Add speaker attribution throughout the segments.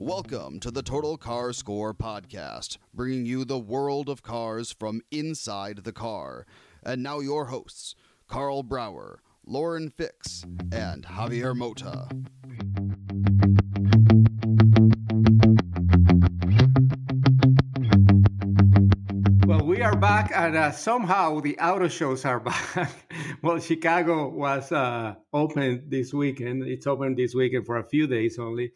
Speaker 1: Welcome to the Total Car Score podcast, bringing you the world of cars from inside the car. And now your hosts, Karl Brauer, Lauren Fix, and Javier Mota.
Speaker 2: Well, we are back, and uh, somehow the auto shows are back. well, Chicago was uh, open this weekend. It's open this weekend for a few days only.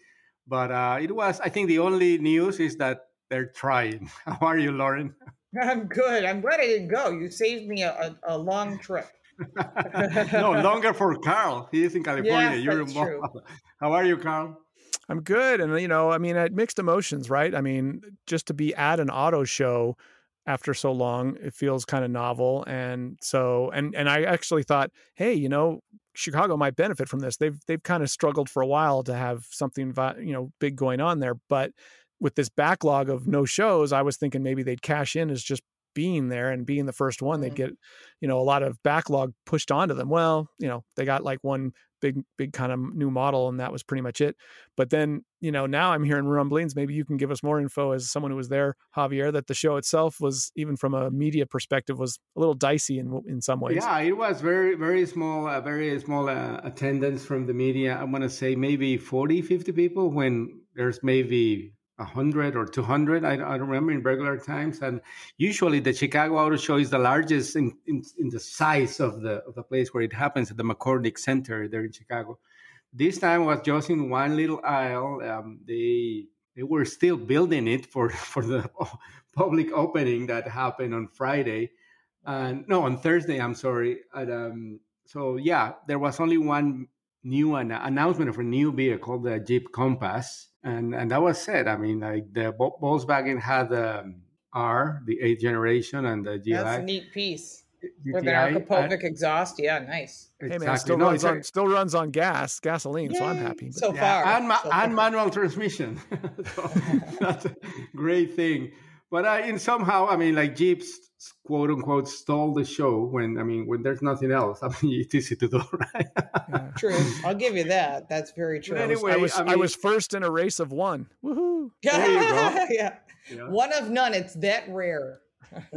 Speaker 2: But uh, it was, I think, the only news is that they're trying. How are you, Lauren?
Speaker 3: I'm good. I'm glad I didn't go. You saved me a, a, a long trip.
Speaker 2: no, longer for Karl. He is in California.
Speaker 3: Yes,
Speaker 2: You're
Speaker 3: that's
Speaker 2: in
Speaker 3: true.
Speaker 2: How are you, Karl?
Speaker 4: I'm good. And, you know, I mean, I mixed emotions, right? I mean, just to be at an auto show after so long, it feels kind of novel. And so, and, and I actually thought, hey, you know, Chicago might benefit from this. They've, they've kind of struggled for a while to have something, you know, big going on there. But with this backlog of no shows, I was thinking maybe they'd cash in as just being there and being the first one, they'd
Speaker 3: Mhm.
Speaker 4: get, you know, a lot of backlog pushed onto them. Well, you know, they got like one big, big kind of new model and that was pretty much it. But then, you know, now I'm hearing rumblings. Maybe you can give us more info as someone who was there, Javier, that the show itself was, even from a media perspective, was a little dicey in in some ways.
Speaker 2: Yeah, it was very, very small, uh, very small uh, attendance from the media. I'm going to say maybe 40, 50 people when there's maybe 100 or 200. I, I don't remember in regular times. And usually the Chicago Auto Show is the largest in, in, in the size of the, of the place where it happens at the McCormick Center there in Chicago. This time was just in one little aisle. Um, they they were still building it for, for the public opening that happened on Friday and no on thursday i'm sorry and, um, so yeah there was only one new an- announcement of a new vehicle the jeep compass and and that was it i mean like the Vol- volkswagen had the um, r the eighth generation and the gi
Speaker 3: That's a neat piece. With an
Speaker 2: GTI,
Speaker 3: exhaust. Yeah, nice.
Speaker 4: Hey man,
Speaker 2: exactly.
Speaker 4: still
Speaker 2: No,
Speaker 4: runs on still runs on gas, gasoline, so I'm happy. But
Speaker 3: So
Speaker 2: yeah,
Speaker 3: far.
Speaker 2: and, ma-
Speaker 3: so
Speaker 2: and
Speaker 3: far.
Speaker 2: manual transmission. so that's a great thing. But uh, in somehow, I mean, like Jeeps, quote unquote, stole the show when I mean, when there's nothing else. I mean, it's easy to do, right?
Speaker 4: yeah.
Speaker 3: True. I'll give you that. That's very true.
Speaker 4: I was, I
Speaker 2: Anyway,
Speaker 4: was,
Speaker 2: I
Speaker 4: I was first in a race of one. Woohoo!
Speaker 2: There you go.
Speaker 3: yeah.
Speaker 2: Yeah.
Speaker 3: One of none. It's that rare.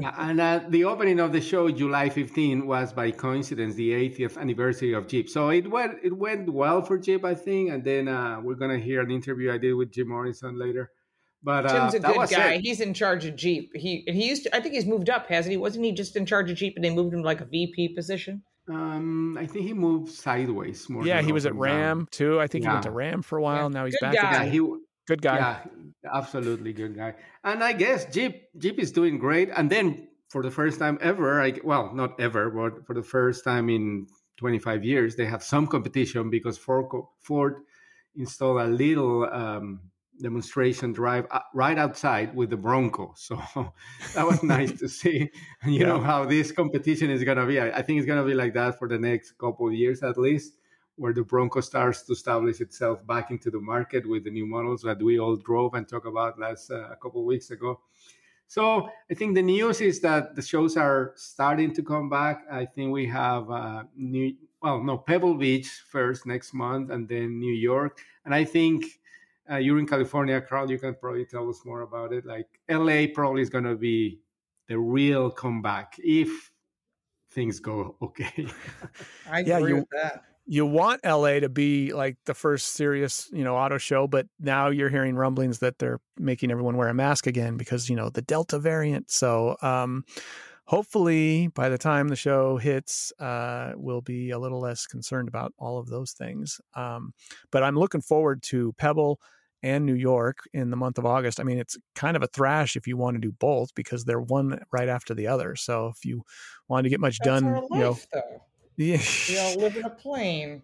Speaker 2: And uh, the opening of the show, July 15, was by coincidence the 80th anniversary of Jeep. So it went it went well for Jeep, I think. And then uh, we're gonna hear an interview I did with Jim Morrison later. But uh,
Speaker 3: Jim's a good guy.
Speaker 2: it.
Speaker 3: He's in charge of Jeep. He and he used to. I think he's moved up, hasn't he? Wasn't he just in charge of Jeep and they moved him to like a VP position?
Speaker 2: Um, I think he moved sideways more.
Speaker 4: Yeah,
Speaker 2: than
Speaker 4: he was at
Speaker 2: and down.
Speaker 4: Ram too. I think he went to Ram for a while.
Speaker 3: Yeah.
Speaker 4: Now he's
Speaker 3: Good
Speaker 4: back.
Speaker 3: guy.
Speaker 2: Yeah, he
Speaker 4: Good guy.
Speaker 2: Yeah, absolutely good guy. And I guess Jeep Jeep is doing great. And then for the first time ever, I, well, not ever, but for the first time in 25 years, they have some competition because Ford, Ford installed a little um, demonstration drive uh, right outside with the Bronco. So that was nice to see. And you know how this competition is going to be. I, I think it's going to be like that for the next couple of years at least where the Bronco starts to establish itself back into the market with the new models that we all drove and talked about last uh, a couple of weeks ago. So I think the news is that the shows are starting to come back. I think we have uh, new, well, no, Pebble Beach first next month, and then New York. And I think uh, you're in California, Karl. You can probably tell us more about it. Like LA probably is going to be the real comeback if things go okay.
Speaker 3: I
Speaker 4: Yeah,
Speaker 3: agree
Speaker 4: you-
Speaker 3: with that.
Speaker 4: you want LA to be like the first serious, you know, auto show, but now you're hearing rumblings that they're making everyone wear a mask again because, you know, the Delta variant. So, um, hopefully by the time the show hits, uh, we'll be a little less concerned about all of those things. Um, but I'm looking forward to Pebble and New York in the month of August. I mean, it's kind of a thrash if you want to do both because they're one right after the other. So if you want to get much
Speaker 3: That's
Speaker 4: done,
Speaker 3: our life,
Speaker 4: you know,
Speaker 3: though.
Speaker 4: yeah,
Speaker 3: We all live in a plane.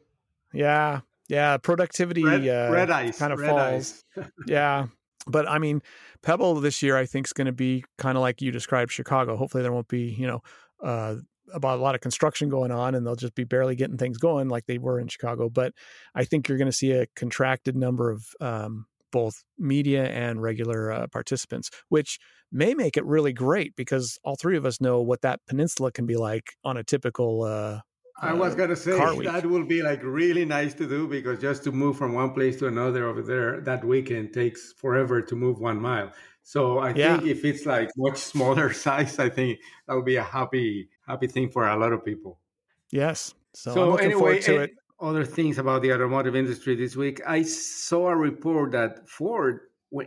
Speaker 4: yeah, yeah, productivity
Speaker 2: Red,
Speaker 4: uh,
Speaker 2: red ice.
Speaker 4: kind of
Speaker 2: red
Speaker 4: falls.
Speaker 2: ice.
Speaker 4: yeah. But I mean, Pebble this year, I think, is going to be kind of like you described Chicago. Hopefully, there won't be, you know, uh, about a lot of construction going on and they'll just be barely getting things going like they were in Chicago. But I think you're going to see a contracted number of um, both media and regular uh, participants, which may make it really great because all three of us know what that peninsula can be like on a typical. Uh,
Speaker 2: I was
Speaker 4: uh,
Speaker 2: gonna say that will be like really nice to do because just to move from one place to another over there that weekend takes forever to move one mile. So I
Speaker 4: Yeah.
Speaker 2: think if it's like much smaller size, I think that would be a happy happy thing for a lot of people.
Speaker 4: Yes. So, I'm looking
Speaker 2: anyway,
Speaker 4: forward to
Speaker 2: eh,
Speaker 4: it.
Speaker 2: Other things about the automotive industry this week. I saw a report that Ford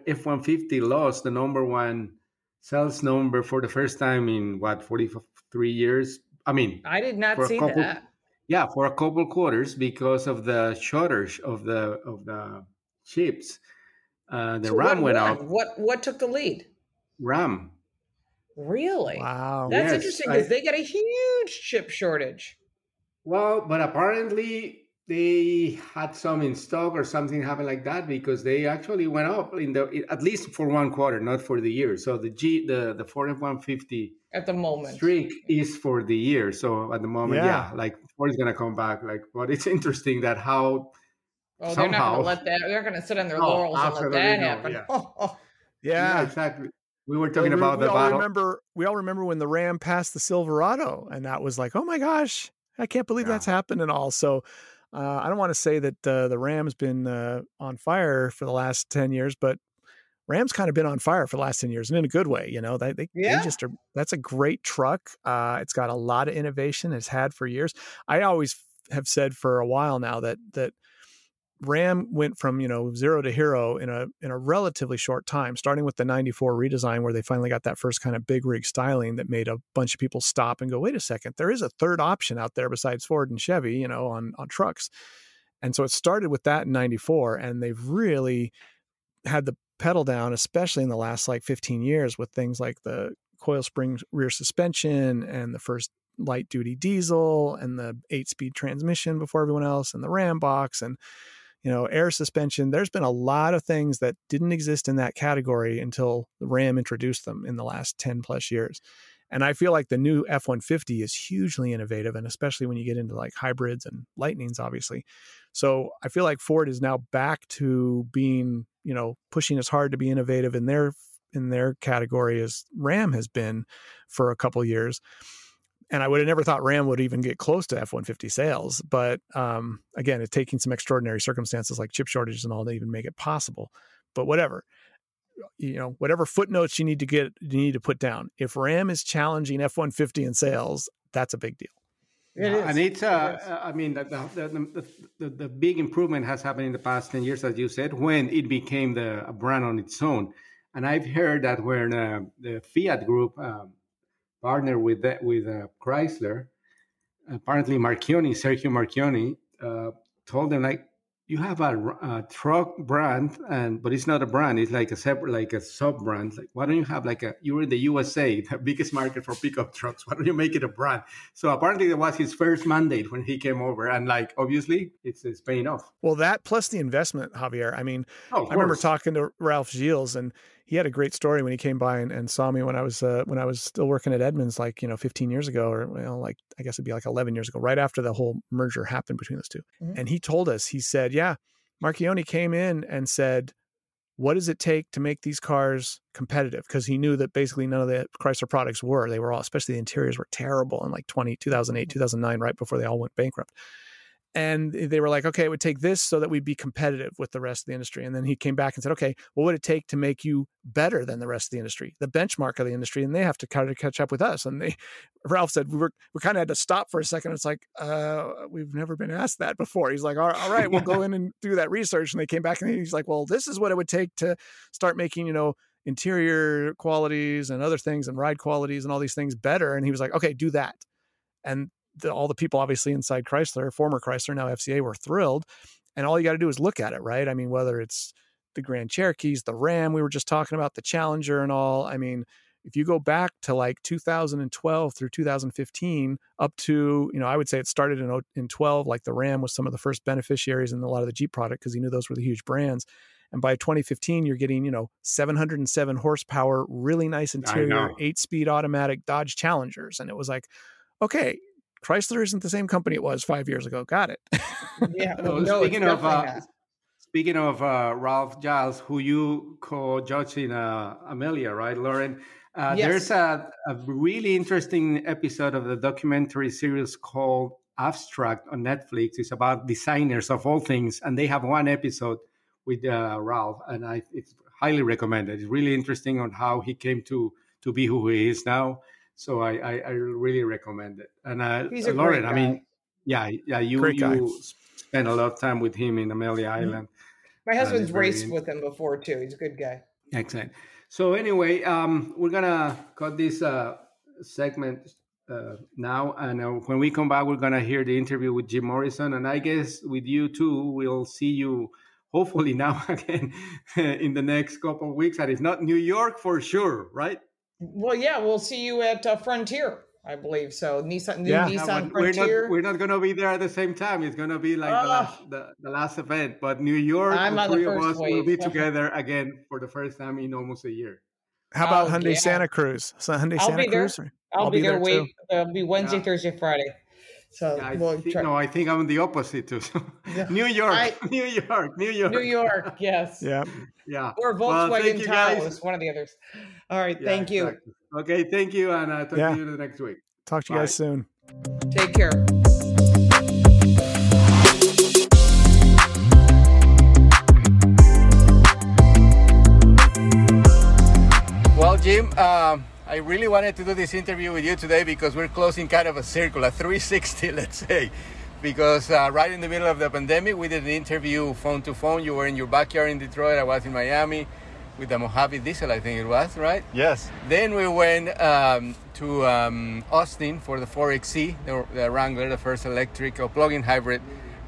Speaker 2: F one fifty lost the number one sales number for the first time in what forty three years. I mean,
Speaker 3: I did not see
Speaker 2: couple-
Speaker 3: that.
Speaker 2: yeah, for a couple quarters because of the shortage of the of the chips. Uh, the
Speaker 3: So
Speaker 2: RAM
Speaker 3: what
Speaker 2: went
Speaker 3: won?
Speaker 2: up.
Speaker 3: What what took the lead?
Speaker 2: RAM.
Speaker 3: Really?
Speaker 4: Wow.
Speaker 3: That's
Speaker 2: Yes,
Speaker 3: interesting because they got a huge chip shortage.
Speaker 2: Well, but apparently they had some in stock or something happened like that because they actually went up in the at least for one quarter, not for the year. So the G the the Ford F one fifty
Speaker 3: at the moment.
Speaker 2: streak is for the year. So at the moment,
Speaker 4: Yeah.
Speaker 2: yeah, like Ford is gonna come back. Like, but it's interesting that how
Speaker 3: Oh, they're not going to let that. They're going to sit on their
Speaker 2: No,
Speaker 3: laurels and let that
Speaker 2: no,
Speaker 3: happen.
Speaker 2: yeah.
Speaker 3: Oh,
Speaker 4: yeah.
Speaker 2: exactly. We were
Speaker 4: Well,
Speaker 2: talking
Speaker 4: we-
Speaker 2: about
Speaker 4: we
Speaker 2: the
Speaker 4: all
Speaker 2: battle.
Speaker 4: remember we all remember when the Ram passed the Silverado, and that was like, oh my gosh, I can't believe
Speaker 2: Yeah.
Speaker 4: that's happened and all. So uh, I don't want to say that uh, the Ram's been uh, on fire for the last ten years, but Ram's kind of been on fire for the last ten years, and in a good way. You know, they they,
Speaker 3: Yeah.
Speaker 4: they just are. That's a great truck. Uh, it's got a lot of innovation. It's had for years. I always have said for a while now that that Ram went from you know zero to hero in a in a relatively short time, starting with the '94 redesign, where they finally got that first kind of big rig styling that made a bunch of people stop and go, "Wait a second, there is a third option out there besides Ford and Chevy, you know, on on trucks." And so it started with that in '94, and they've really had the pedal down, especially in the last like 15 years, with things like the coil spring rear suspension and the first light duty diesel and the eight speed transmission before everyone else and the Ram box and you know, air suspension. There's been a lot of things that didn't exist in that category until Ram introduced them in the last 10 plus years. And I feel like the new F 150 is hugely innovative, and especially when you get into like hybrids and lightnings, obviously. So I feel like Ford is now back to being, you know, pushing as hard to be innovative in their in their category as Ram has been for a couple years and I would have never thought Ram would even get close to F one fifty sales. But um, again, it's taking some extraordinary circumstances like chip shortages and all to even make it possible. But whatever, you know, whatever footnotes you need to get, you need to put down. If Ram is challenging F one fifty in sales, that's a big deal.
Speaker 3: It
Speaker 2: Yeah,
Speaker 3: is.
Speaker 2: and it's uh,
Speaker 3: It is.
Speaker 2: uh, I mean the the, the the the big improvement has happened in the past ten years, as you said, when it became the a brand on its own. And I've heard that when uh, the Fiat Group um, partnered with that with uh, Chrysler, apparently Marchionne, Sergio Marchionne, uh, told them like, you have a, a truck brand, and but it's not a brand; it's like a separate, like a sub brand. Like, why don't you have like a? You're in the USA, the biggest market for pickup trucks. Why don't you make it a brand? So apparently, that was his first mandate when he came over, and like obviously, it's, it's paying off.
Speaker 4: Well, that plus the investment, Javier. I mean,
Speaker 2: Oh,
Speaker 4: I remember talking to Ralph Gilles, and he had a great story when he came by and, and saw me when I was uh, when I was still working at Edmunds, like you know, 15 years ago, or well, like I guess it'd be like 11 years ago, right after the whole merger happened between those 2
Speaker 3: Mhm.
Speaker 4: And he told us, he said, "Yeah, Marchionne came in and said." What does it take to make these cars competitive? Because he knew that basically none of the Chrysler products were. They were all, especially the interiors, were terrible in like 20, 2008, 2009, right before they all went bankrupt. And they were like, okay, it would take this so that we'd be competitive with the rest of the industry. And then he came back and said, okay, what would it take to make you better than the rest of the industry, the benchmark of the industry? And they have to kind of catch up with us. And they, Ralph said, we were, we kind of had to stop for a second. It's like, uh, we've never been asked that before. He's like, all right, all right we'll go in and do that research. And they came back and he's like, well, this is what it would take to start making, you know, interior qualities and other things and ride qualities and all these things better. And he was like, okay, do that. And the, all the people obviously inside Chrysler, former Chrysler, now FCA, were thrilled. And all you got to do is look at it, right? I mean, whether it's the Grand Cherokees, the Ram, we were just talking about the Challenger and all. I mean, if you go back to like 2012 through 2015 up to you know i would say it started in oh, in 12 like the ram was some of the first beneficiaries in a lot of the jeep product because he knew those were the huge brands and by 2015 you're getting you know 707 horsepower really nice interior eight speed automatic dodge challengers and it was like okay Chrysler isn't the same company it was five years ago. Got it.
Speaker 3: yeah.
Speaker 2: no, speaking of uh, speaking of uh, Ralph Gilles, who you co-judged in uh, Amelia, right, Lauren? Uh, yes. There's a, a really interesting episode of the documentary series called Abstract on Netflix. It's about designers of all things, and they have one episode with uh, Ralph, and I it's highly recommended. It's really interesting on how he came to to be who he is now so I, I, I really recommend it. And uh, He's a Lauren, I mean, yeah, yeah, you great you spent a lot of time with him in Amelia mm-hmm. Island.
Speaker 3: My husband's raced with him before too. He's a good guy.
Speaker 2: Excellent. So anyway, um, we're gonna cut this uh, segment uh, now, and uh, when we come back, we're gonna hear the interview with Jim Morrison, and I guess with you too, we'll see you hopefully now again in the next couple of weeks, and if not New York for sure, right?
Speaker 3: Well, yeah, we'll see you at uh, Frontier. I believe so. Nissan, new yeah, Nissan
Speaker 2: we're
Speaker 3: Frontier.
Speaker 2: Not, we're not going to be there at the same time. It's going to be like uh, the, last, the, the, last event. But New York, I'm the three the of us wave. will be together again for the first time in almost a year.
Speaker 4: How about oh, Hyundai yeah. Santa Cruz? So Hyundai
Speaker 3: I'll
Speaker 4: Santa
Speaker 3: be
Speaker 4: Cruz?
Speaker 3: There. I'll, I'll be, be there. Wait, it'll be Wednesday, yeah. Thursday, Friday. So
Speaker 2: yeah, I we'll think, no, I think I'm the opposite too. New York, I, New York, New York,
Speaker 3: New York. Yes.
Speaker 4: yeah.
Speaker 2: Yeah.
Speaker 3: Or Volkswagen well, Taos, one of the others. All right. Yeah, thank you. Exactly.
Speaker 2: Okay. Thank you, and uh, talk yeah. to you the next week.
Speaker 4: Talk to you guys soon.
Speaker 3: Take care.
Speaker 5: Well, Jim. Um, I really wanted to do this interview with you today because we're closing kind of a circle, a 360, let's say. Because uh, right in the middle of the pandemic, we did an interview phone to phone. You were in your backyard in Detroit, I was in Miami with the Mojave Diesel, I think it was, right?
Speaker 6: Yes.
Speaker 5: Then we went um, to um, Austin for the 4XE, the, the Wrangler, the first electric or plug in hybrid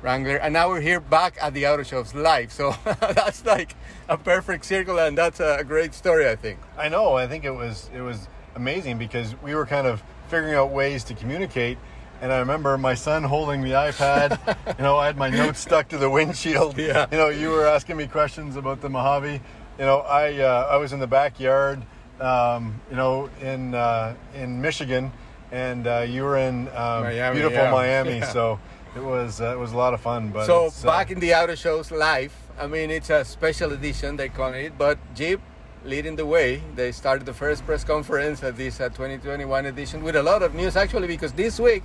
Speaker 5: Wrangler, and now we're here back at the auto shows live. So that's like a perfect circle, and that's a great story, I think.
Speaker 6: I know. I think it was it was amazing because we were kind of figuring out ways to communicate. And I remember my son holding the iPad. you know, I had my notes stuck to the windshield.
Speaker 5: Yeah.
Speaker 6: You know, you were asking me questions about the Mojave. You know, I uh, I was in the backyard. Um, you know, in uh, in Michigan, and uh, you were in um, Miami, beautiful yeah. Miami. Yeah. So it was uh, it was a lot of fun. But
Speaker 5: so uh, back in the auto shows live. I mean, it's a special edition they call it, but Jeep leading the way. They started the first press conference at this uh, 2021 edition with a lot of news actually because this week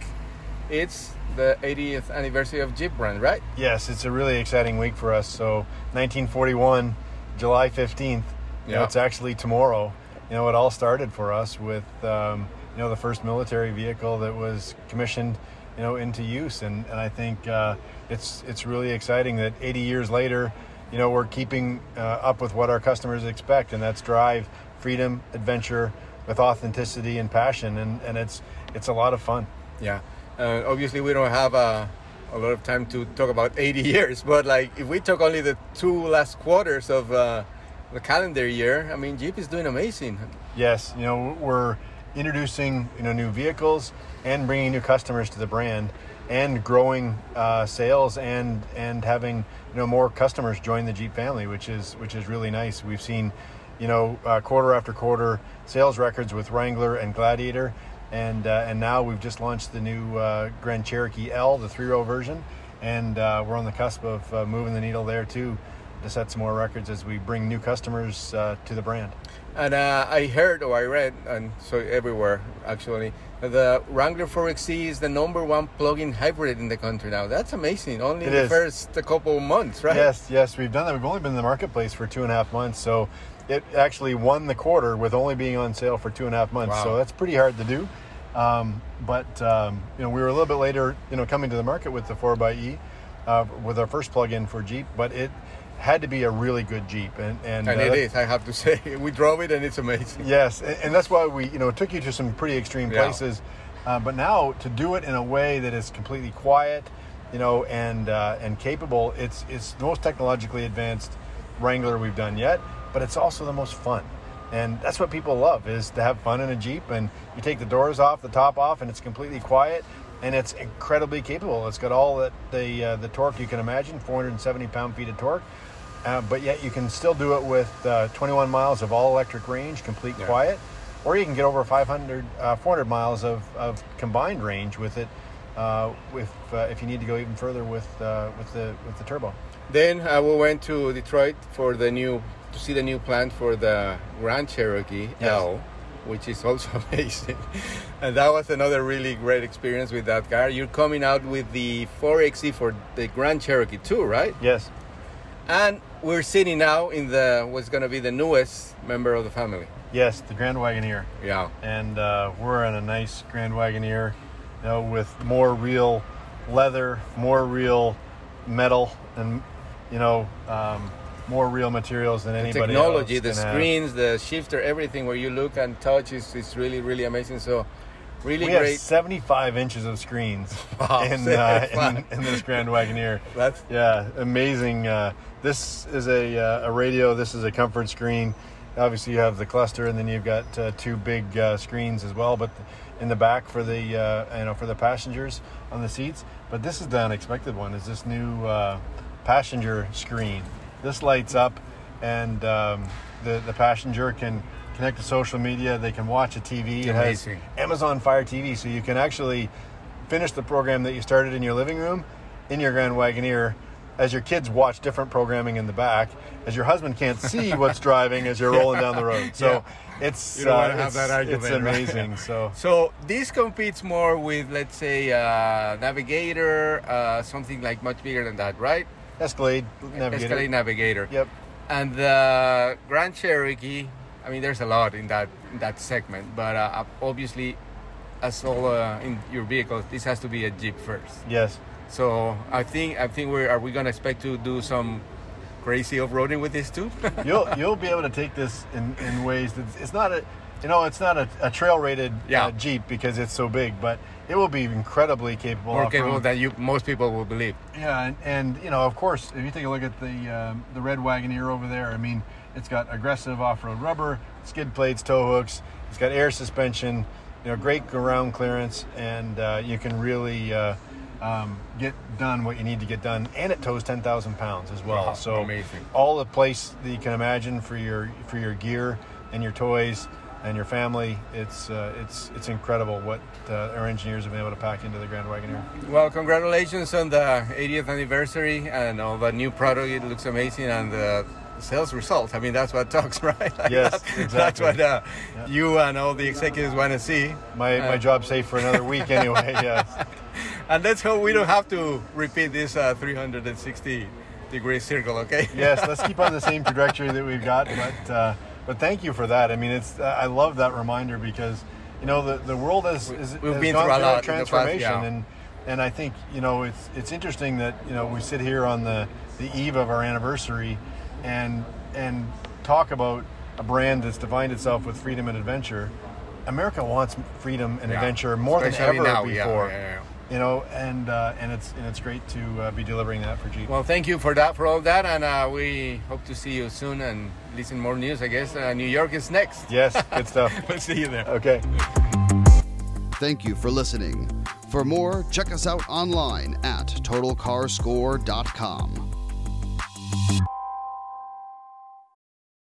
Speaker 5: it's the 80th anniversary of Jeep brand, right?
Speaker 6: Yes, it's a really exciting week for us. So 1941, July 15th. Yeah. You know, it's actually tomorrow. You know, it all started for us with um, you know the first military vehicle that was commissioned you know into use. And, and I think uh, it's it's really exciting that 80 years later you know we're keeping uh, up with what our customers expect. And that's drive freedom adventure with authenticity and passion. And, and it's it's a lot of fun.
Speaker 5: Yeah. Uh, obviously we don't have a, a lot of time to talk about 80 years. But like if we talk only the two last quarters of uh, the calendar year i mean jeep is doing amazing.
Speaker 6: Yes. You know we're introducing you know new vehicles and bringing new customers to the brand and growing uh, sales and and having you know more customers join the Jeep family, which is which is really nice. We've seen you know uh, quarter after quarter sales records with Wrangler and Gladiator, and uh, and now we've just launched the new uh, Grand Cherokee L, the three row version, and uh, we're on the cusp of uh, moving the needle there too. To set some more records as we bring new customers uh, to the brand.
Speaker 2: And uh, I heard or I read, and so everywhere actually, the Wrangler 4XE is the number one plug-in hybrid in the country now. That's amazing. Only
Speaker 6: It
Speaker 2: in the
Speaker 6: is.
Speaker 2: first couple of months, right?
Speaker 6: Yes, yes, we've done that. We've only been in the marketplace for two and a half months, so it actually won the quarter with only being on sale for two and a half months.
Speaker 2: Wow.
Speaker 6: So that's pretty hard to do. Um, but um, you know, we were a little bit later, you know, coming to the market with the 4xE uh, with our first plug-in for Jeep, but it had to be a really good Jeep, and and,
Speaker 2: And
Speaker 6: uh,
Speaker 2: it is, I have to say. We drove it and it's amazing.
Speaker 6: Yes, and, and that's why we, you know, took you to some pretty extreme
Speaker 2: Yeah.
Speaker 6: places. Uh, but now to do it in a way that is completely quiet, you know, and uh, and capable, it's it's the most technologically advanced Wrangler we've done yet. But it's also the most fun, and that's what people love is to have fun in a Jeep. And you take the doors off, the top off, and it's completely quiet, and it's incredibly capable. It's got all that the uh, the torque you can imagine, 470 pound feet of torque. Uh, but yet you can still do it with uh, 21 miles of all electric range, complete
Speaker 2: Yeah.
Speaker 6: quiet, or you can get over 500, uh, 400 miles of, of combined range with it. Uh, with uh, if you need to go even further with uh, with the with the turbo.
Speaker 2: Then uh, we went to Detroit for the new to see the new plant for the Grand Cherokee
Speaker 6: Yes.
Speaker 2: L, which is also amazing. and that was another really great experience with that car. You're coming out with the 4XE for the Grand Cherokee too, right?
Speaker 6: Yes,
Speaker 2: And we're sitting now in the what's going to be the newest member of the family.
Speaker 6: yes, the Grand Wagoneer,
Speaker 2: Yeah.
Speaker 6: and uh, we're in a nice Grand Wagoneer, you know, with more real leather, more real metal, and you know, um, more real materials than
Speaker 2: The
Speaker 6: anybody
Speaker 2: technology,
Speaker 6: else
Speaker 2: the
Speaker 6: can have.
Speaker 2: screens, the shifter, everything where you look and touch is, is really, really amazing. So, really
Speaker 6: We
Speaker 2: great.
Speaker 6: have 75 inches of screens
Speaker 2: Wow,
Speaker 6: in, uh, in, in this Grand Wagoneer.
Speaker 2: That's
Speaker 6: Yeah, amazing. Uh, this is a, uh, a radio. This is a comfort screen. Obviously, you have the cluster, and then you've got uh, two big uh, screens as well. But in the back for the uh, you know for the passengers on the seats. But this is the unexpected one. Is this new uh, passenger screen? This lights up, and um, the the passenger can connect to social media. They can watch a TV. It has
Speaker 2: Amazing.
Speaker 6: Amazon Fire TV, so you can actually finish the program that you started in your living room in your Grand Wagoneer as your kids watch different programming in the back, as your husband can't see what's driving as you're rolling down the road. So it's
Speaker 2: You don't wanna
Speaker 6: uh, it's,
Speaker 2: that argument,
Speaker 6: it's
Speaker 2: right?
Speaker 6: amazing. So
Speaker 2: So this competes more with, let's say, uh, Navigator, uh, something like much bigger than that, right?
Speaker 6: Escalade Navigator.
Speaker 2: Escalade Navigator.
Speaker 6: Yep.
Speaker 2: And the Grand Cherokee. I mean, there's a lot in that in that segment, but uh, obviously, as all uh, in your vehicles, this has to be a Jeep first.
Speaker 6: Yes.
Speaker 2: So I think I think we're are we gonna expect to do some crazy off-roading with this too?
Speaker 6: You'll you'll be able to take this in, in ways that it's not a you know it's not a, a trail rated
Speaker 2: Yeah.
Speaker 6: uh, Jeep because it's so big, but it will be incredibly capable.
Speaker 2: more capable than you most people will believe.
Speaker 6: Yeah, and, and you know, of course, if you take a look at the um, the red Wagoneer over there, I mean, it's got aggressive off-road rubber, skid plates, tow hooks. It's got air suspension, you know, great ground clearance, and uh, you can really uh, um, get done what you need to get done. And it tows ten thousand pounds as well.
Speaker 2: Wow,
Speaker 6: so
Speaker 2: amazing.
Speaker 6: all the place that you can imagine for your for your gear and your toys and your family. It's uh, it's it's incredible what uh, our engineers have been able to pack into the Grand Wagoneer.
Speaker 2: Well, congratulations on the 80th anniversary and all the new product. It looks amazing and the sales results. I mean, that's what talks, right? Like
Speaker 6: Yes,
Speaker 2: that's,
Speaker 6: exactly.
Speaker 2: That's what uh, you and all the executives want to see.
Speaker 6: My my
Speaker 2: Uh,
Speaker 6: job's safe for another week anyway. Yes.
Speaker 2: And let's hope we don't have to repeat this uh, 360 degree circle, okay?
Speaker 6: yes, let's keep on the same trajectory that we've got. But uh, but thank you for that. I mean, it's uh, I love that reminder because you know the, the world has, is,
Speaker 2: We've
Speaker 6: has
Speaker 2: been
Speaker 6: gone
Speaker 2: through a
Speaker 6: through a
Speaker 2: in the past,
Speaker 6: transformation,
Speaker 2: yeah.
Speaker 6: and and I think you know it's it's interesting that you know we sit here on the the eve of our anniversary, and and talk about a brand that's defined itself with freedom and adventure. America wants freedom and
Speaker 2: Yeah.
Speaker 6: adventure more than ever
Speaker 2: now, yeah,
Speaker 6: before.
Speaker 2: yeah, yeah.
Speaker 6: You know, and uh, and it's and it's great to uh, be delivering that for Jeep.
Speaker 2: Well, thank you for that, for all that, and uh, we hope to see you soon and listen more news. I guess uh, New York is next.
Speaker 6: yes, good stuff.
Speaker 2: we'll see you there.
Speaker 6: Okay.
Speaker 1: Thank you for listening. For more, check us out online at totalcarscore.com.